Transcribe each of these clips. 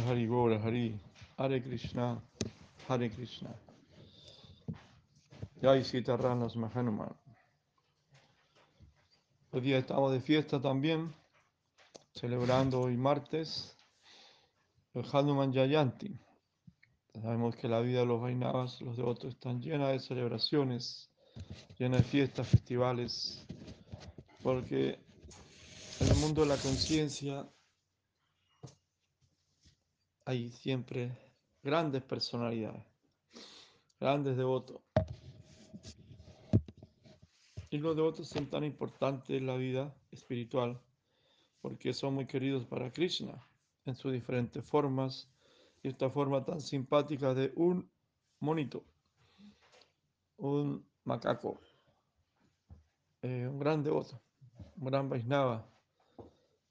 Hari Gora Hari. Hare Krishna. Hare Krishna. Jai Sitaranas Mahanuman. Hoy día estamos de fiesta también, celebrando hoy martes el Hanuman Jayanti. Sabemos que la vida de los Vainavas, los devotos, están llena de celebraciones, llena de fiestas, festivales, porque en el mundo de la conciencia hay siempre grandes personalidades, grandes devotos. Y los devotos son tan importantes en la vida espiritual porque son muy queridos para Krishna en sus diferentes formas y esta forma tan simpática de un monito, un macaco, eh, un gran devoto, un gran Vaisnava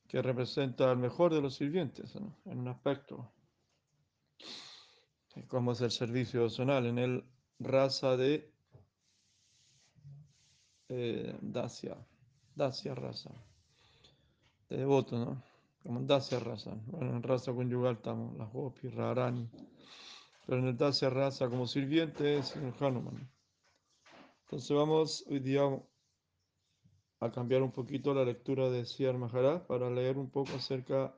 que representa al mejor de los sirvientes en un aspecto como es el servicio zonal en el raza de eh, Dacia, Dacia raza, de devoto, ¿no? Como Dacia raza. Bueno, en raza conyugal estamos, las Hopi, Rarani. Pero en el Dacia raza como sirviente es el Hanuman. Entonces vamos hoy día a cambiar un poquito la lectura de Siyar Maharaj para leer un poco acerca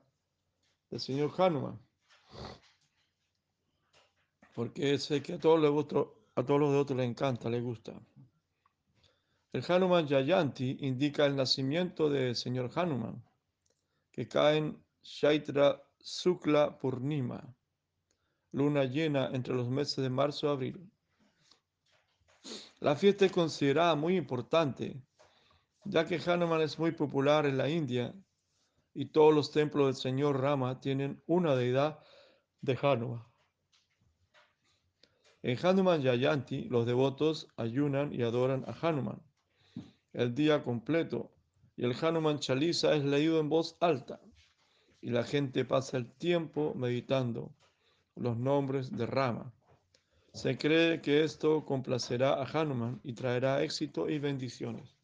del señor Hanuman. Porque sé que a todos los devotos, a todos los devotos les encanta, les gusta. El Hanuman Jayanti indica el nacimiento del señor Hanuman, que cae en Shaitra Sukla Purnima, luna llena entre los meses de marzo y abril. La fiesta es considerada muy importante, ya que Hanuman es muy popular en la India y todos los templos del señor Rama tienen una deidad de Hanuman. En Hanuman Jayanti, los devotos ayunan y adoran a Hanuman el día completo y el Hanuman Chalisa es leído en voz alta y la gente pasa el tiempo meditando los nombres de Rama. Se cree que esto complacerá a Hanuman y traerá éxito y bendiciones.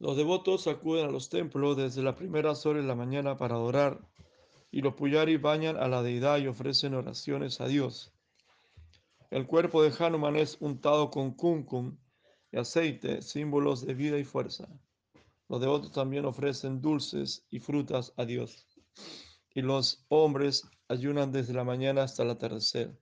Los devotos acuden a los templos desde las primeras horas de la mañana para adorar y los puyari bañan a la deidad y ofrecen oraciones a Dios. El cuerpo de Hanuman es untado con kumkum y aceite, símbolos de vida y fuerza. Los devotos también ofrecen dulces y frutas a Dios. Y los hombres ayunan desde la mañana hasta el atardecer.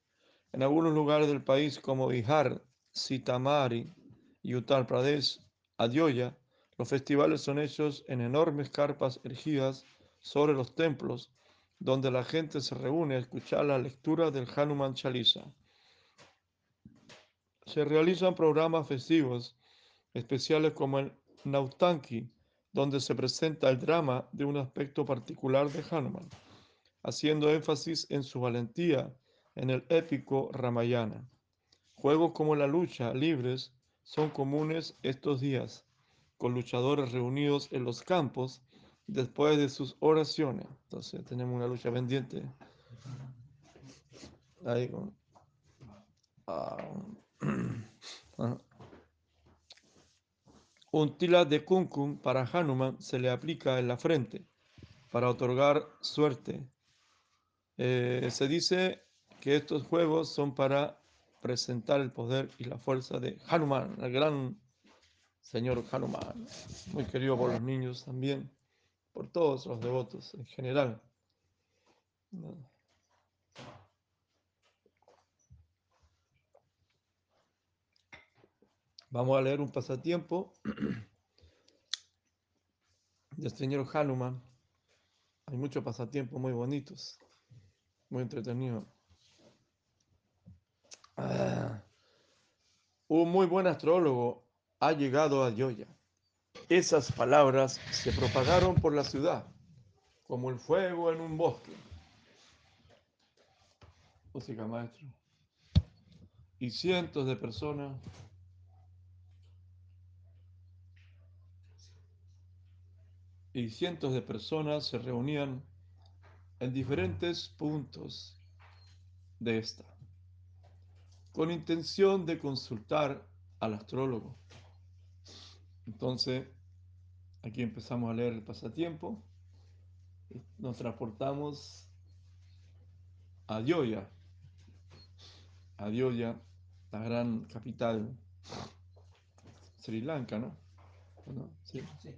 En algunos lugares del país como Bihar, Sitamari y Uttar Pradesh, Adyoya, los festivales son hechos en enormes carpas erigidas sobre los templos donde la gente se reúne a escuchar la lectura del Hanuman Chalisa. Se realizan programas festivos especiales como el Nautanki, donde se presenta el drama de un aspecto particular de Hanuman, haciendo énfasis en su valentía en el épico Ramayana. Juegos como la lucha libres son comunes estos días, con luchadores reunidos en los campos después de sus oraciones. Entonces tenemos una lucha pendiente. Ahí con, uh, un tila de kumkum para Hanuman se le aplica en la frente para otorgar suerte. Eh, se dice que estos juegos son para presentar el poder y la fuerza de Hanuman, el gran señor Hanuman, muy querido por los niños también por todos los devotos en general. Vamos a leer un pasatiempo del señor Hanuman. Hay muchos pasatiempos muy bonitos, muy entretenidos. Ah, un muy buen astrólogo ha llegado a Yoya. Esas palabras se propagaron por la ciudad como el fuego en un bosque. Música maestro. Y cientos de personas y cientos de personas se reunían en diferentes puntos de esta, con intención de consultar al astrólogo. Entonces, aquí empezamos a leer el pasatiempo. Nos transportamos a Adioya, Adioya, la gran capital Sri Lanka, ¿no? ¿No? Sí. Sí.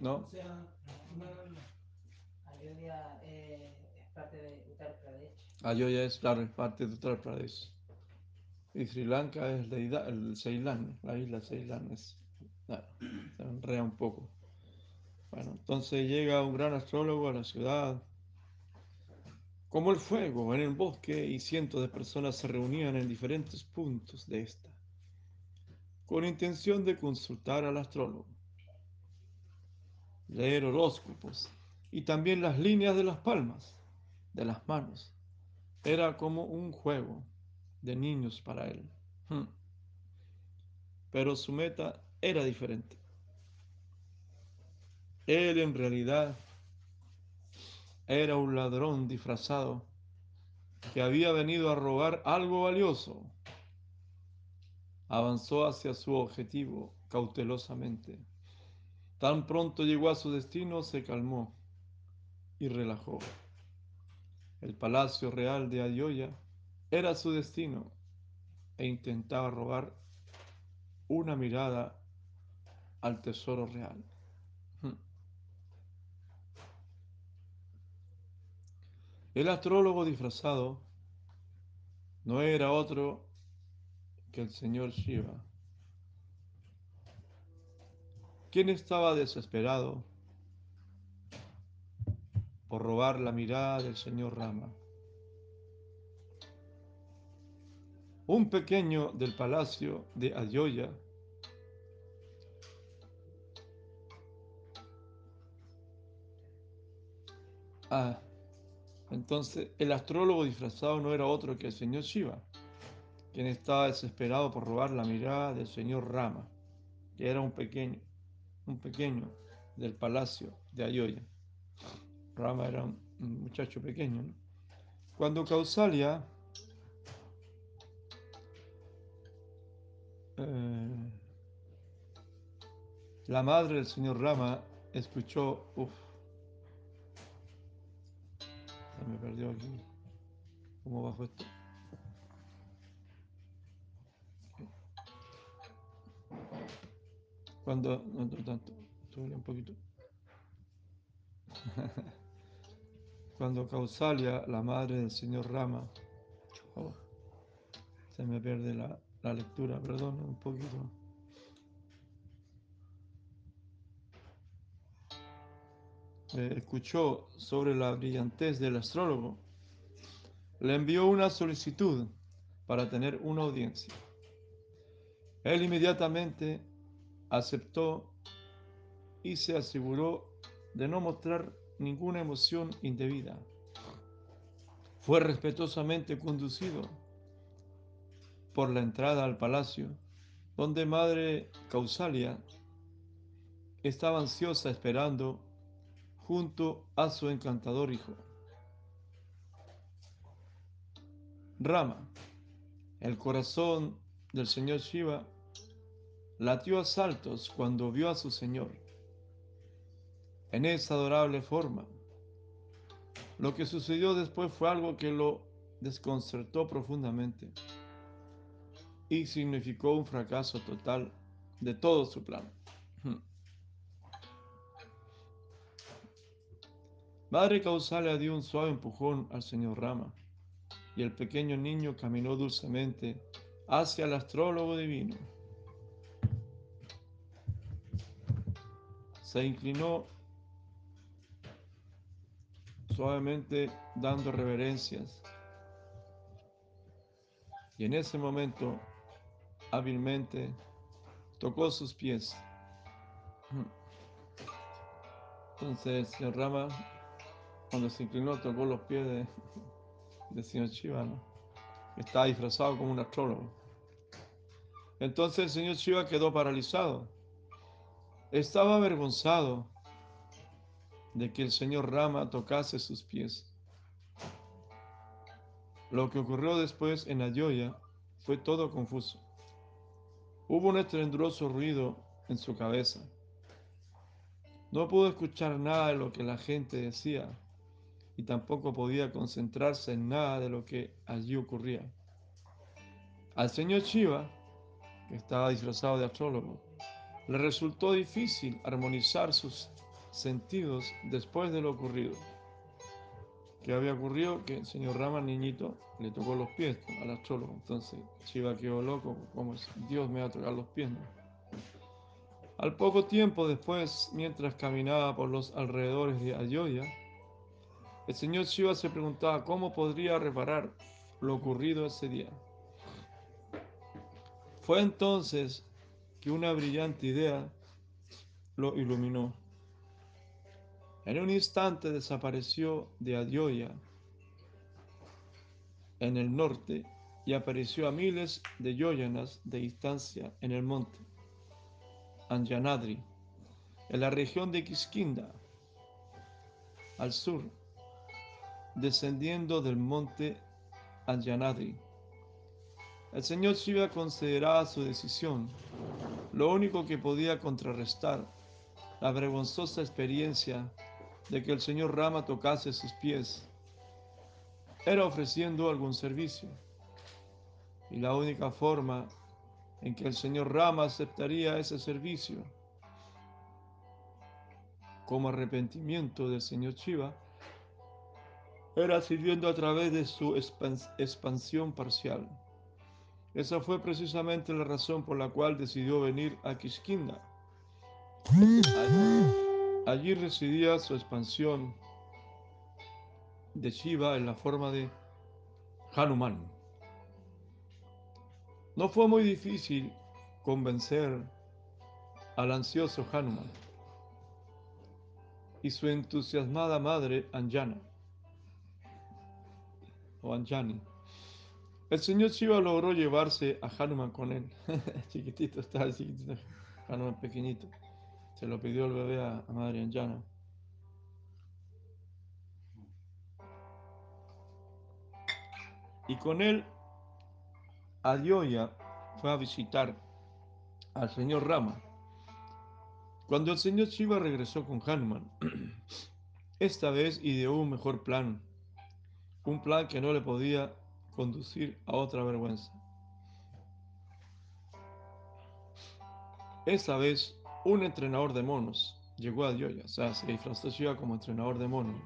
¿No? O sea, no, no, no. Ayodhya eh, es parte de Uttar Pradesh. Ayodhya es, claro, es parte de Uttar Pradesh. Y Sri Lanka es la isla, el Ceilán, la isla Ceilán. Es, claro, se enrea un poco. Bueno, entonces llega un gran astrólogo a la ciudad, como el fuego en el bosque, y cientos de personas se reunían en diferentes puntos de esta, con intención de consultar al astrólogo, leer horóscopos y también las líneas de las palmas, de las manos. Era como un juego de niños para él. Hmm. Pero su meta era diferente. Él en realidad era un ladrón disfrazado que había venido a robar algo valioso. Avanzó hacia su objetivo cautelosamente. Tan pronto llegó a su destino, se calmó y relajó. El palacio real de Ayoya era su destino e intentaba robar una mirada al tesoro real. Hmm. El astrólogo disfrazado no era otro que el señor Shiva, quien estaba desesperado por robar la mirada del señor Rama. Un pequeño del palacio de Ayoya Ah, entonces el astrólogo disfrazado no era otro que el señor Shiva, quien estaba desesperado por robar la mirada del señor Rama, que era un pequeño, un pequeño del palacio de Ayoya. Rama era un muchacho pequeño. ¿no? Cuando Kausalya eh, la madre del señor Rama escuchó, uff, ¿cómo bajo esto? Cuando, no, no tanto, sube un poquito. Cuando Kausalya, la madre del señor Rama, se me pierde la, la lectura, perdón, un poquito. Eh, escuchó sobre la brillantez del astrólogo, le envió una solicitud para tener una audiencia. Él inmediatamente aceptó y se aseguró de no mostrar ninguna emoción indebida. Fue respetuosamente conducido por la entrada al palacio, donde Madre Causalia estaba ansiosa esperando junto a su encantador hijo. Rama, el corazón del señor Shiva, latió a saltos cuando vio a su señor en esa adorable forma. Lo que sucedió después fue algo que lo desconcertó profundamente y significó un fracaso total de todo su plan. Madre Causalia dio un suave empujón al señor Rama y el pequeño niño caminó dulcemente hacia el astrólogo divino. Se inclinó suavemente dando reverencias. Y en ese momento, hábilmente, tocó sus pies. Entonces, el Rama, cuando se inclinó, tocó los pies de, del señor Shiva. Estaba disfrazado como un astrólogo. Entonces el señor Shiva quedó paralizado. Estaba avergonzado de que el señor Rama tocase sus pies. Lo que ocurrió después en Ayoya fue todo confuso. Hubo un estruendoso ruido en su cabeza No pudo escuchar nada de lo que la gente decía y tampoco podía concentrarse en nada de lo que allí ocurría. Al señor Shiva, que estaba disfrazado de astrólogo, le resultó difícil armonizar sus sentidos después de lo ocurrido. ¿Qué había ocurrido? Que el señor Rama, niñito, le tocó los pies al astrólogo. Entonces Shiva quedó loco, como Dios me va a tocar los pies. Al poco tiempo después, mientras caminaba por los alrededores de Ayodhya, el señor Shiva se preguntaba cómo podría reparar lo ocurrido ese día. Fue entonces que una brillante idea lo iluminó. En un instante desapareció de Ayodhya en el norte y apareció a miles de yoyanas de distancia en el monte. Anjanadri, en la región de Kiskinda, al sur, descendiendo del monte Anjanadri. El señor Shiva consideraba su decisión lo único que podía contrarrestar la vergonzosa experiencia de que el señor Rama tocase sus pies era ofreciendo algún servicio. Y la única forma en que el señor Rama aceptaría ese servicio como arrepentimiento del señor Shiva era sirviendo a través de su expansión parcial. Esa fue precisamente la razón por la cual decidió venir a Kishkinda. Allí, residía su expansión de Shiva en la forma de Hanuman. No fue muy difícil convencer al ansioso Hanuman y su entusiasmada madre Anjana o Anjani. El señor Shiva logró llevarse a Hanuman con él. chiquitito, estaba chiquitito, Hanuman pequeñito. Se lo pidió el bebé a, madre Anjana. Y con él Adioya fue a visitar al señor Rama. Cuando el señor Shiva regresó con Hanuman, esta vez ideó un mejor plan, un plan que no le podía conducir a otra vergüenza. Esta vez, un entrenador de monos llegó a Dioya, o sea, se disfrazó Shiva como entrenador de monos,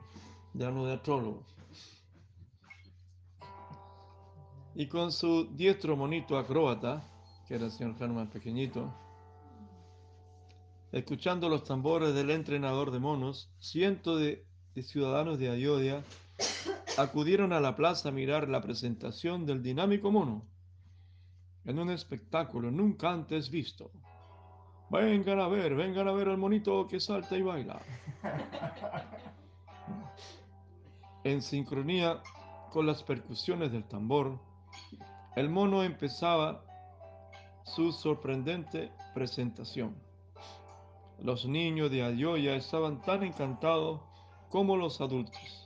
ya no de astrólogo. Y con su diestro monito acróbata, que era el señor Hanuman pequeñito, escuchando los tambores del entrenador de monos, cientos de, ciudadanos de Ayodhya acudieron a la plaza a mirar la presentación del dinámico mono, en un espectáculo nunca antes visto. Vengan a ver, vengan a ver al monito que salta y baila. En sincronía con las percusiones del tambor, el mono empezaba su sorprendente presentación. Los niños de Ayoya estaban tan encantados como los adultos.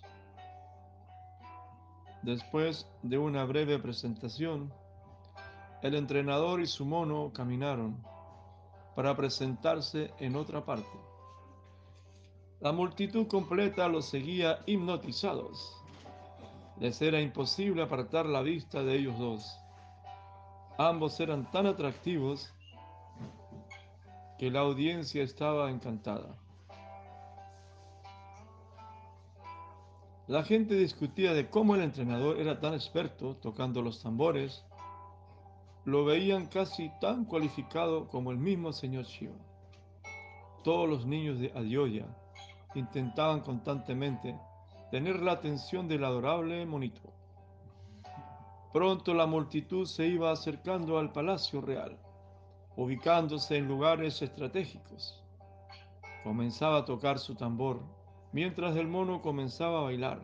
Después de una breve presentación, el entrenador y su mono caminaron para presentarse en otra parte. La multitud completa los seguía hipnotizados. Les era imposible apartar la vista de ellos dos. Ambos eran tan atractivos que la audiencia estaba encantada. La gente discutía de cómo el entrenador era tan experto tocando los tambores. Lo veían casi tan cualificado como el mismo señor Shiva. Todos los niños de Adioya intentaban constantemente tener la atención del adorable monito. Pronto la multitud se iba acercando al palacio real, ubicándose en lugares estratégicos. Comenzaba a tocar su tambor, mientras el mono comenzaba a bailar.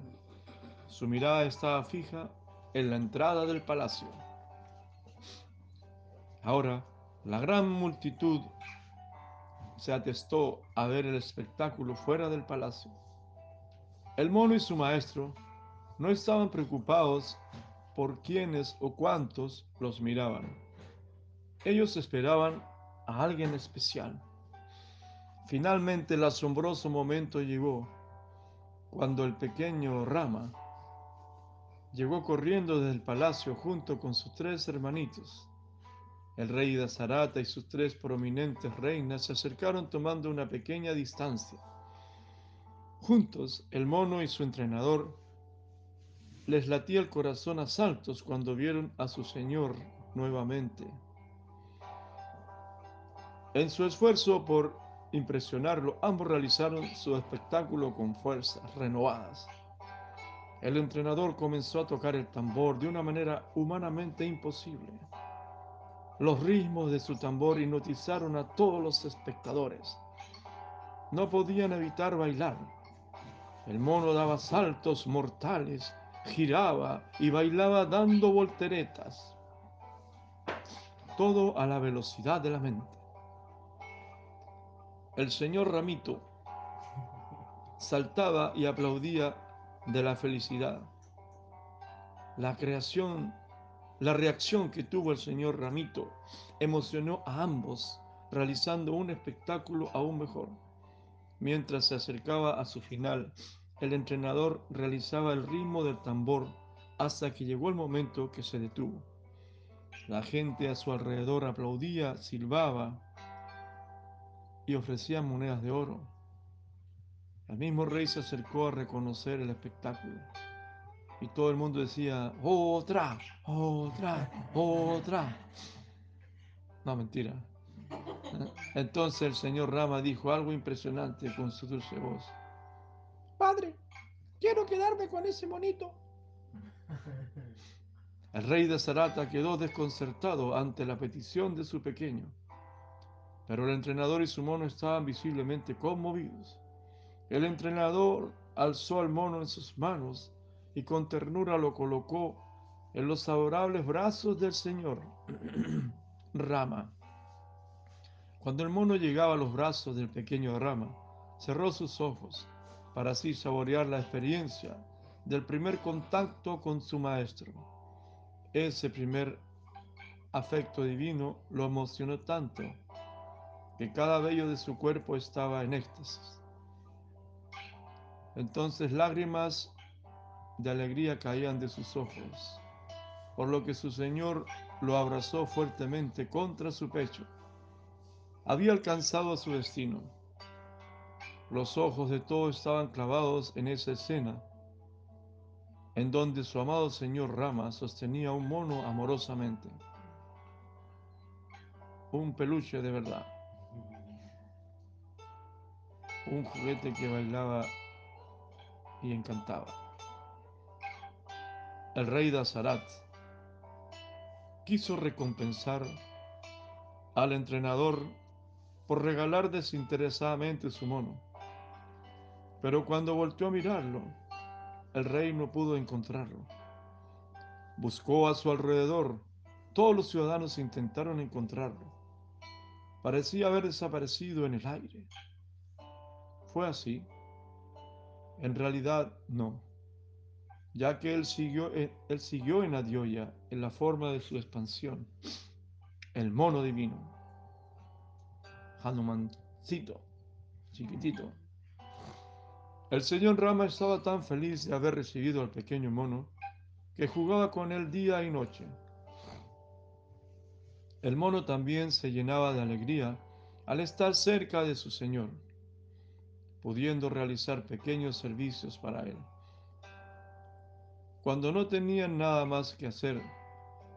Su mirada estaba fija en la entrada del palacio. Ahora, la gran multitud se atestó a ver el espectáculo fuera del palacio. El mono y su maestro no estaban preocupados por quiénes o cuántos los miraban. Ellos esperaban a alguien especial. Finalmente el asombroso momento llegó cuando el pequeño Rama llegó corriendo desde el palacio junto con sus tres hermanitos. El rey de y sus tres prominentes reinas se acercaron tomando una pequeña distancia. Juntos, el mono y su entrenador les latía el corazón a saltos cuando vieron a su señor nuevamente. En su esfuerzo por impresionarlo, ambos realizaron su espectáculo con fuerzas renovadas. El entrenador comenzó a tocar el tambor de una manera humanamente imposible. Los ritmos de su tambor hipnotizaron a todos los espectadores. No podían evitar bailar. El mono daba saltos mortales, giraba y bailaba dando volteretas. Todo a la velocidad de la mente. El señor Ramito saltaba y aplaudía de la felicidad. La creación, la reacción que tuvo el señor Ramito emocionó a ambos, realizando un espectáculo aún mejor. Mientras se acercaba a su final, el entrenador realizaba el ritmo del tambor hasta que llegó el momento que se detuvo. La gente a su alrededor aplaudía, silbaba y ofrecía monedas de oro. El mismo rey se acercó a reconocer el espectáculo y todo el mundo decía, otra, otra, otra. No, mentira. Entonces el señor Rama dijo algo impresionante con su dulce voz. Padre, quiero quedarme con ese monito. El rey de Sarata quedó desconcertado ante la petición de su pequeño, pero el entrenador y su mono estaban visiblemente conmovidos. El entrenador alzó al mono en sus manos y con ternura lo colocó en los adorables brazos del señor Rama. Cuando el mono llegaba a los brazos del pequeño Rama, cerró sus ojos para así saborear la experiencia del primer contacto con su maestro. Ese primer afecto divino lo emocionó tanto que cada vello de su cuerpo estaba en éxtasis. Entonces lágrimas de alegría caían de sus ojos, por lo que su señor lo abrazó fuertemente contra su pecho. Había alcanzado su destino. Los ojos de todos estaban clavados en esa escena, en donde su amado señor Rama sostenía un mono amorosamente, un peluche de verdad, un juguete que bailaba y encantaba. El rey de Azarat quiso recompensar al entrenador por regalar desinteresadamente su mono. Pero cuando volteó a mirarlo, el rey no pudo encontrarlo. Buscó a su alrededor. Todos los ciudadanos intentaron encontrarlo. Parecía haber desaparecido en el aire. ¿Fue así? En realidad no, ya que él siguió, él siguió en en la forma de su expansión, el mono divino, Hanumancito, chiquitito. El señor Rama estaba tan feliz de haber recibido al pequeño mono que jugaba con él día y noche. El mono también se llenaba de alegría al estar cerca de su señor pudiendo realizar pequeños servicios para él. Cuando no tenían nada más que hacer,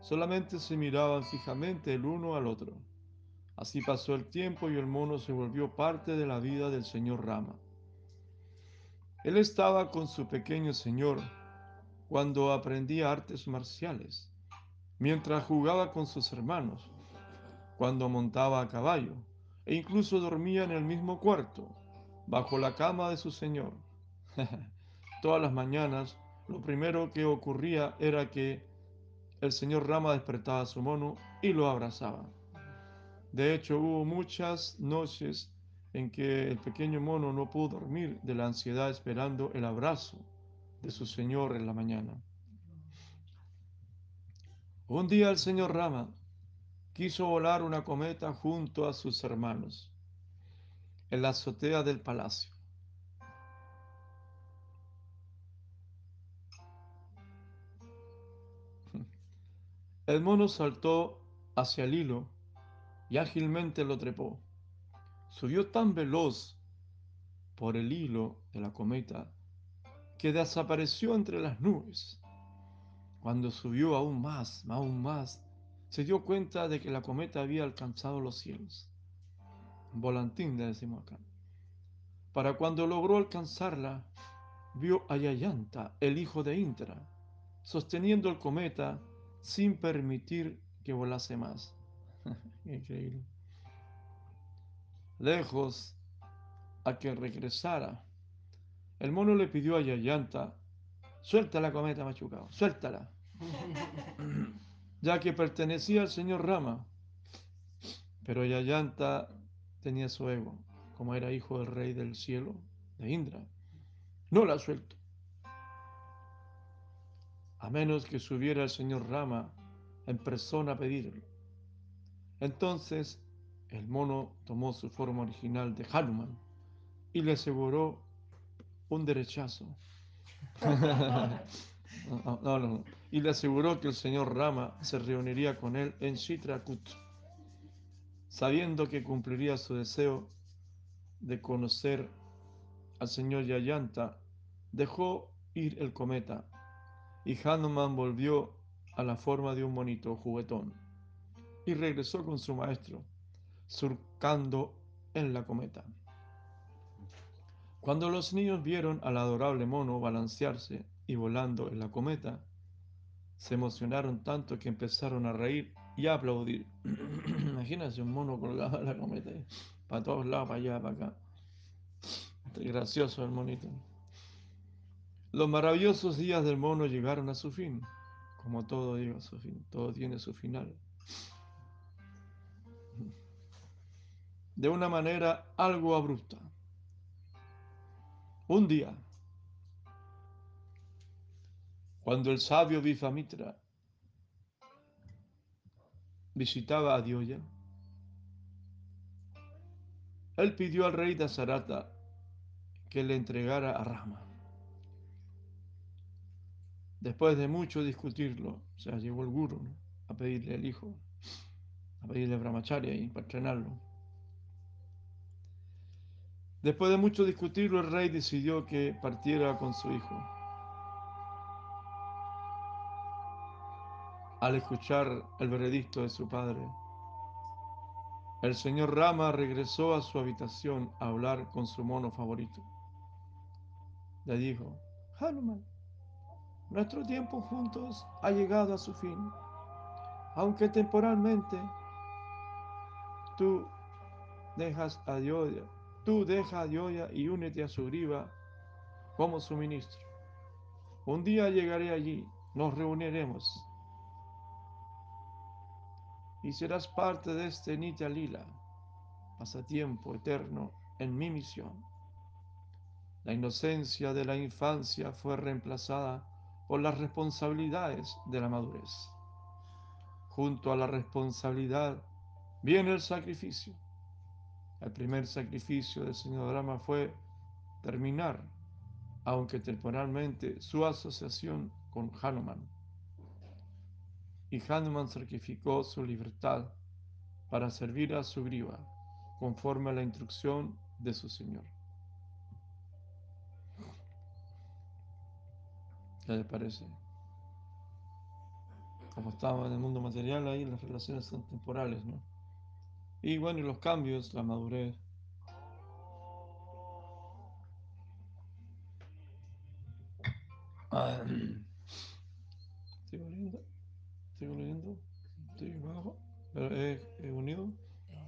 solamente se miraban fijamente el uno al otro. Así pasó el tiempo y el mono se volvió parte de la vida del señor Rama. Él estaba con su pequeño señor cuando aprendía artes marciales, mientras jugaba con sus hermanos, cuando montaba a caballo e incluso dormía en el mismo cuarto bajo la cama de su señor. Todas las mañanas lo primero que ocurría era que el señor Rama despertaba a su mono y lo abrazaba. De hecho, hubo muchas noches en que el pequeño mono no pudo dormir de la ansiedad esperando el abrazo de su señor en la mañana. Un día el señor Rama quiso volar una cometa junto a sus hermanos. En la azotea del palacio. El mono saltó hacia el hilo y ágilmente lo trepó. Subió tan veloz por el hilo de la cometa que desapareció entre las nubes. Cuando subió aún más, aún más, se dio cuenta de que la cometa había alcanzado los cielos. Volantín, le decimos acá. Para cuando logró alcanzarla, vio a Yayanta, el hijo de Intra, sosteniendo el cometa sin permitir que volase más. Increíble. Lejos a que regresara, el mono le pidió a Yayanta, suelta la cometa machucado, suéltala, ya que pertenecía al señor Rama. Pero Yayanta tenía su ego, como era hijo del rey del cielo, de Indra. No la suelto a menos que subiera el señor Rama en persona a pedirlo. Entonces el mono tomó su forma original de Hanuman y le aseguró un derechazo. no, no, no, Y le aseguró que el señor Rama se reuniría con él en Chitrakut, sabiendo que cumpliría su deseo de conocer al señor Yayanta, dejó ir el cometa y Hanuman volvió a la forma de un monito juguetón y regresó con su maestro, surcando en la cometa. Cuando los niños vieron al adorable mono balancearse y volando en la cometa, se emocionaron tanto que empezaron a reír y a aplaudir. Imagínense un mono colgado la cometa, para todos lados, para allá, para acá. gracioso el monito. Los maravillosos días del mono llegaron a su fin, como todo llega a su fin, todo tiene su final. De una manera algo abrupta. Un día, cuando el sabio Vifamitra visitaba a Dioya, él pidió al rey de Azarata que le entregara a Rama. Después de mucho discutirlo, o sea, llegó el guru a pedirle al hijo, a pedirle a Brahmacharya y para entrenarlo. Después de mucho discutirlo, el rey decidió que partiera con su hijo. Al escuchar el veredicto de su padre, el señor Rama regresó a su habitación a hablar con su mono favorito. Le dijo, Hanuman, nuestro tiempo juntos ha llegado a su fin. Aunque temporalmente tú dejas a Dioya, tú deja a Dioya y únete a su griva como su ministro. Un día llegaré allí, nos reuniremos y serás parte de este Nitya Lila, pasatiempo eterno en mi misión. La inocencia de la infancia fue reemplazada por las responsabilidades de la madurez. Junto a la responsabilidad viene el sacrificio. El primer sacrificio del señor Drama fue terminar, aunque temporalmente, su asociación con Hanuman. Y Hanuman sacrificó su libertad para servir a su griva, conforme a la instrucción de su señor. ¿Qué les parece? Como estamos en el mundo material, ahí las relaciones son temporales, ¿no? Y bueno, y los cambios, la madurez. Ah. ¿Sigo leyendo? ¿Estoy bajo? ¿Pero es, es unido? Eh,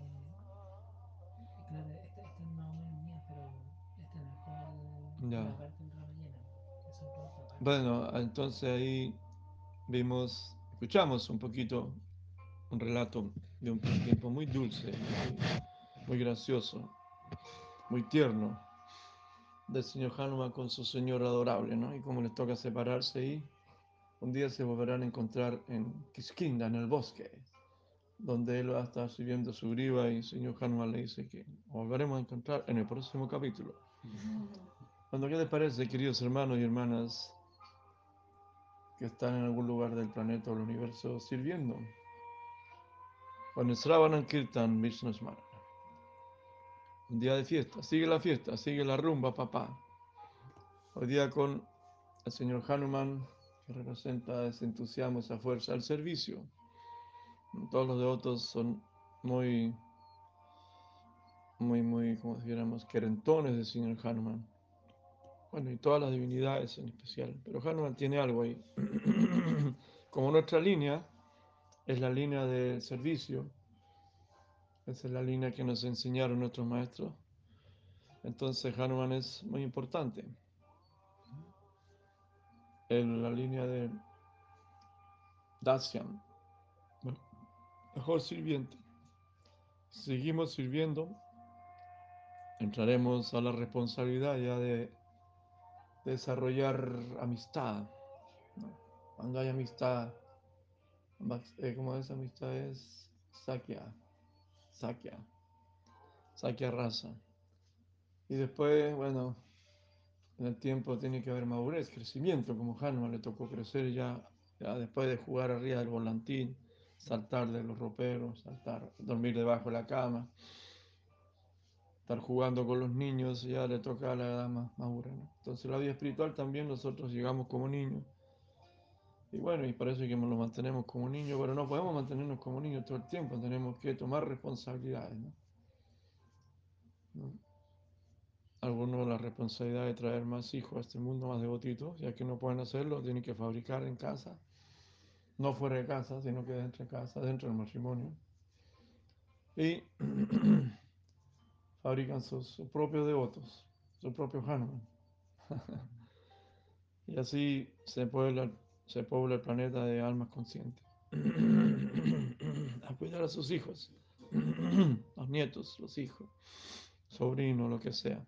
claro, esta, esta es más o menos mía, pero esta no es como Ya. la parte en rama llena. Es otra otra parte. Bueno, entonces ahí vimos, escuchamos un poquito un relato de un tiempo muy dulce, muy, gracioso, muy tierno del señor Hanuman con su señor adorable, ¿no? Y cómo les toca separarse y un día se volverán a encontrar en Kiskinda, en el bosque, donde él va a estar sirviendo su griba y el señor Hanuman le dice que volveremos a encontrar en el próximo capítulo. Cuando, ¿qué les parece, queridos hermanos y hermanas que están en algún lugar del planeta o el universo sirviendo? Kirtan. Un día de fiesta, sigue la fiesta, sigue la rumba, papá. Hoy día con el señor Hanuman, representa ese entusiasmo, esa fuerza al servicio. Todos los devotos son muy, muy, muy, como dijéramos, querentones del señor Hanuman. Bueno, y todas las divinidades en especial. Pero Hanuman tiene algo ahí. Como nuestra línea es la línea de servicio, esa es la línea que nos enseñaron nuestros maestros. Entonces Hanuman es muy importante. En la línea de Dasyam, mejor sirviente. Seguimos sirviendo, entraremos a la responsabilidad ya de desarrollar amistad. Cuando hay amistad, eh, como es amistad es Sakya, Sakya, Sakya raza. Y después, bueno, en el tiempo tiene que haber madurez, crecimiento, como Hanuman le tocó crecer ya, ya después de jugar arriba del volantín, saltar de los roperos, saltar, dormir debajo de la cama, estar jugando con los niños, ya le toca a la edad más madura. Entonces la vida espiritual también nosotros llegamos como niños. Y bueno, y parece que nos mantenemos como niños, pero no podemos mantenernos como niños todo el tiempo, tenemos que tomar responsabilidades. ¿no? Algunos la responsabilidad de traer más hijos a este mundo, más devotitos, ya que no pueden hacerlo, tienen que fabricar en casa, no fuera de casa, sino que dentro de casa, dentro del matrimonio. Y fabrican sus, sus, propios devotos, su propio Hanuman. y así se puebla, se puebla el planeta de almas conscientes. a cuidar a sus hijos, los nietos, los hijos, sobrinos, lo que sea.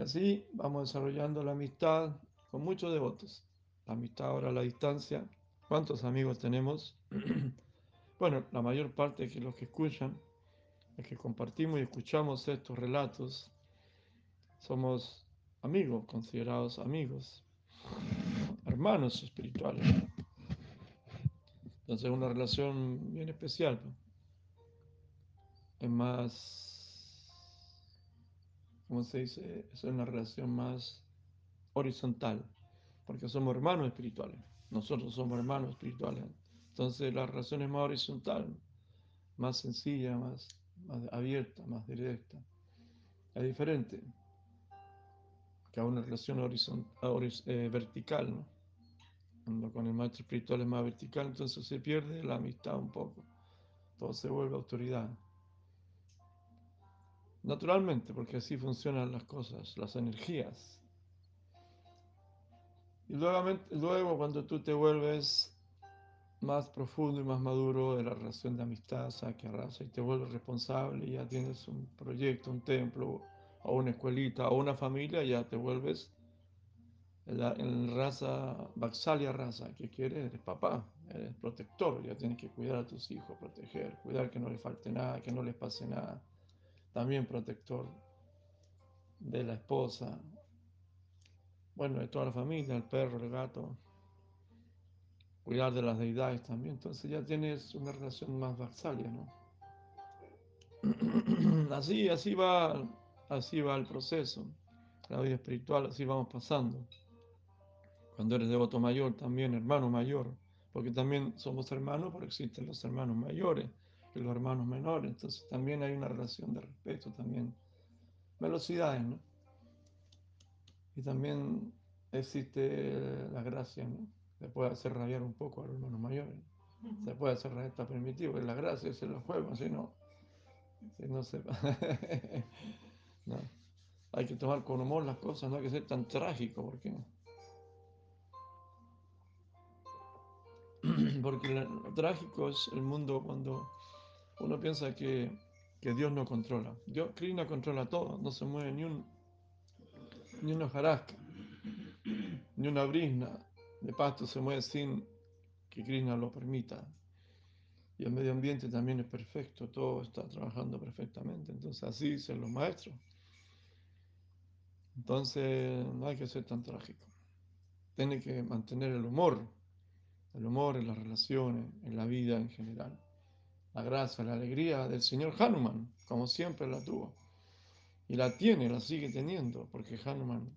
Así vamos desarrollando la amistad con muchos devotos. La amistad ahora a la distancia. ¿Cuántos amigos tenemos? bueno, la mayor parte de los que escuchan, los que compartimos y escuchamos estos relatos, somos amigos, considerados amigos, hermanos espirituales. Entonces es una relación bien especial. Es más como se dice, es una relación más horizontal, porque somos hermanos espirituales. Nosotros somos hermanos espirituales. Entonces la relación es más horizontal, más sencilla, más, más abierta, más directa. Es diferente que a una relación horizontal, eh, vertical, ¿no? Cuando con el maestro espiritual es más vertical, entonces se pierde la amistad un poco. Todo se vuelve autoridad. Naturalmente, porque así funcionan las cosas, las energías. Y luego, luego cuando tú te vuelves más profundo y más maduro de la relación de amistad, saque raza, y te vuelves responsable, y ya tienes un proyecto, un templo, o una escuelita, o una familia, ya te vuelves en, la, raza, Baxalia raza, que quiere, eres papá, eres protector, ya tienes que cuidar a tus hijos, proteger, cuidar que no les falte nada, que no les pase nada también protector de la esposa, bueno, de toda la familia, el perro, el gato, cuidar de las deidades también. Entonces ya tienes una relación más vasalia, ¿no? Así, así va, así va el proceso, la vida espiritual, así vamos pasando. Cuando eres devoto mayor, también hermano mayor, porque también somos hermanos, pero existen los hermanos mayores que los hermanos menores. Entonces también hay una relación de respeto, también velocidades, ¿no? Y también existe la gracia, ¿no? Se puede hacer rabiar un poco a los hermanos mayores. Se puede hacer rabiar, está permitido, es la gracia, es los juegos, si no, si no se... no. Hay que tomar con humor las cosas, no hay que ser tan trágico, porque... Porque lo trágico es el mundo cuando uno piensa que, que Dios no controla. Dios, Krishna controla todo, no se mueve ni un ni una jarasca, ni una brisna de pasto se mueve sin que Krishna lo permita. Y el medio ambiente también es perfecto, todo está trabajando perfectamente. Entonces así dicen los maestros. Entonces no hay que ser tan trágico. Tiene que mantener el humor, el humor en las relaciones, en la vida en general. La gracia, la alegría del señor Hanuman, como siempre la tuvo. Y la tiene, la sigue teniendo, porque Hanuman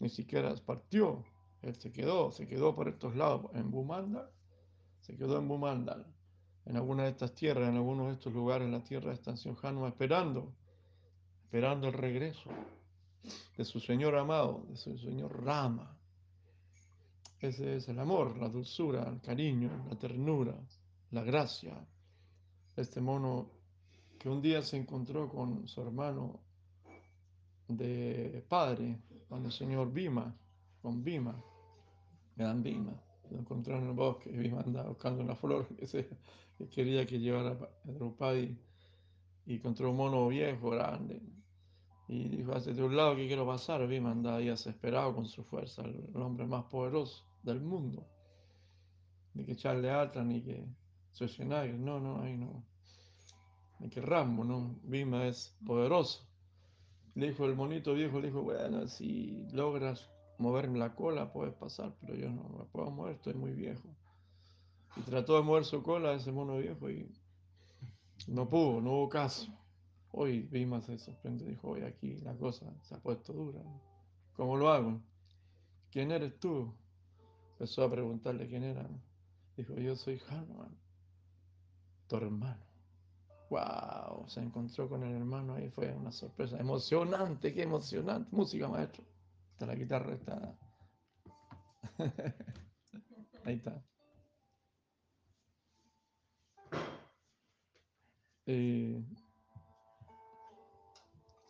ni siquiera partió, él se quedó, se quedó por estos lados, en Bumandal, se quedó en Bumandal, en alguna de estas tierras, en algunos de estos lugares, en la tierra de estación Hanuman, esperando, esperando el regreso de su Señor amado, de su Señor Rama. Ese es el amor, la dulzura, el cariño, la ternura, la gracia. Este mono que un día se encontró con su hermano de padre, con el señor Bima, con Bima, dan Bima. Lo encontró en el bosque Bima andaba buscando una flor que, quería que llevara a Draupadi y encontró un mono viejo, grande, y dijo, hace de un lado que quiero pasar, vi andaba ahí desesperado con su fuerza, el, hombre más poderoso del mundo. Ni que echarle Atlas, ni que Schwarzenegger, no, no, ahí no. Ni que Rambo, no. Bima es poderoso. Le dijo el monito viejo, le dijo, bueno, si logras moverme la cola, puedes pasar, pero yo no me puedo mover, estoy muy viejo. Y trató de mover su cola ese mono viejo y no pudo, no hubo caso. Hoy Bima se sorprende, dijo, hoy aquí la cosa se ha puesto dura. ¿Cómo lo hago? ¿Quién eres tú? Empezó a preguntarle quién era. Dijo, yo soy Hanuman, tu hermano. ¡Wow! Se encontró con el hermano ahí, fue una sorpresa. Emocionante, qué emocionante. Música, maestro. Hasta la guitarra está. ahí está. Eh,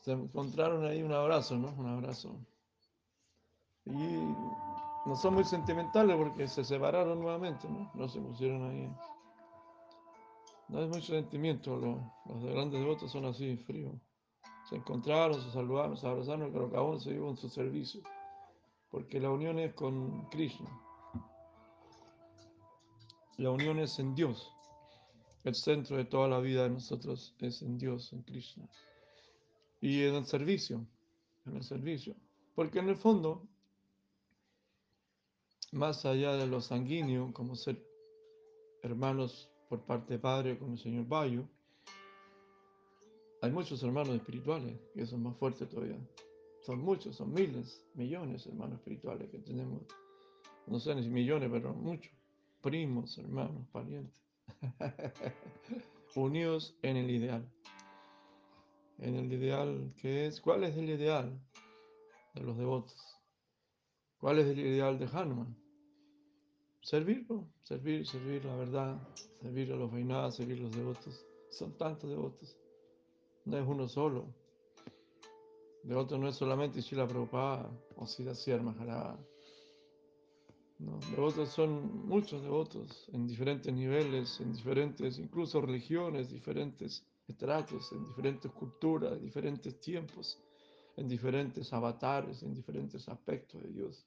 se encontraron ahí un abrazo, ¿no? Un abrazo. Y no son muy sentimentales porque se separaron nuevamente, ¿no? No se pusieron ahí. No hay mucho sentimiento, los, los de grandes devotos son así, fríos. Se encontraron, se saludaron, se abrazaron, pero cada se dio en su servicio. Porque la unión es con Krishna. La unión es en Dios. El centro de toda la vida de nosotros es en Dios, en Krishna y en el servicio, en el servicio. Porque en el fondo, más allá de lo sanguíneo, como ser hermanos por parte de padre con el señor Bayo, hay muchos hermanos espirituales que son más fuertes todavía. Son muchos, son miles, millones de hermanos espirituales que tenemos. No sé ni millones, pero muchos. Primos, hermanos, parientes. Unidos en el ideal en el ideal que es, ¿cuál es el ideal de los devotos? ¿Cuál es el ideal de Hanuman? Servirlo, servir, servir la verdad, servir a los vainadas, servir a los devotos. Son tantos devotos, no es uno solo. Devoto no es solamente Shila Prabhupada o Siddhasya Maharaj. No, devotos son muchos devotos en diferentes niveles, en diferentes, incluso religiones, diferentes estratos, en diferentes culturas, en diferentes tiempos, en diferentes avatares, en diferentes aspectos de Dios.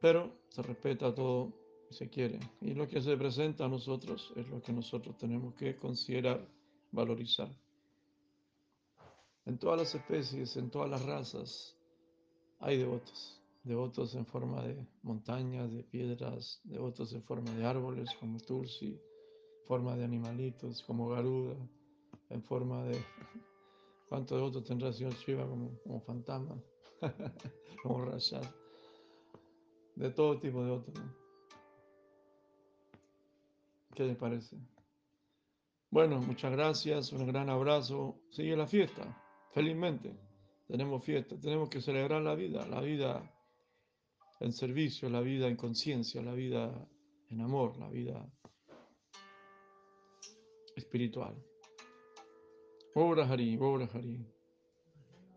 Pero se respeta todo y se quiere. Y lo que se presenta a nosotros es lo que nosotros tenemos que considerar, valorizar. En todas las especies, en todas las razas, hay devotos. Devotos en forma de montañas, de piedras, devotos en forma de árboles como Tulsi, forma de animalitos como Garuda, en forma de... ¿Cuántos devotos tendrá el señor Shiva como, como fantasma? como Rashad. De todo tipo de otros. ¿Qué les parece? Bueno, muchas gracias, un gran abrazo. Sigue la fiesta, felizmente. Tenemos fiesta, tenemos que celebrar la vida, la vida en servicio, la vida en conciencia, la vida en amor, la vida espiritual. Ora Hari, Hari.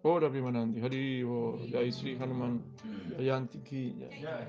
Ora Primanandi, Hari, Jai Sri Hanuman, Jayanti Ki, Jai.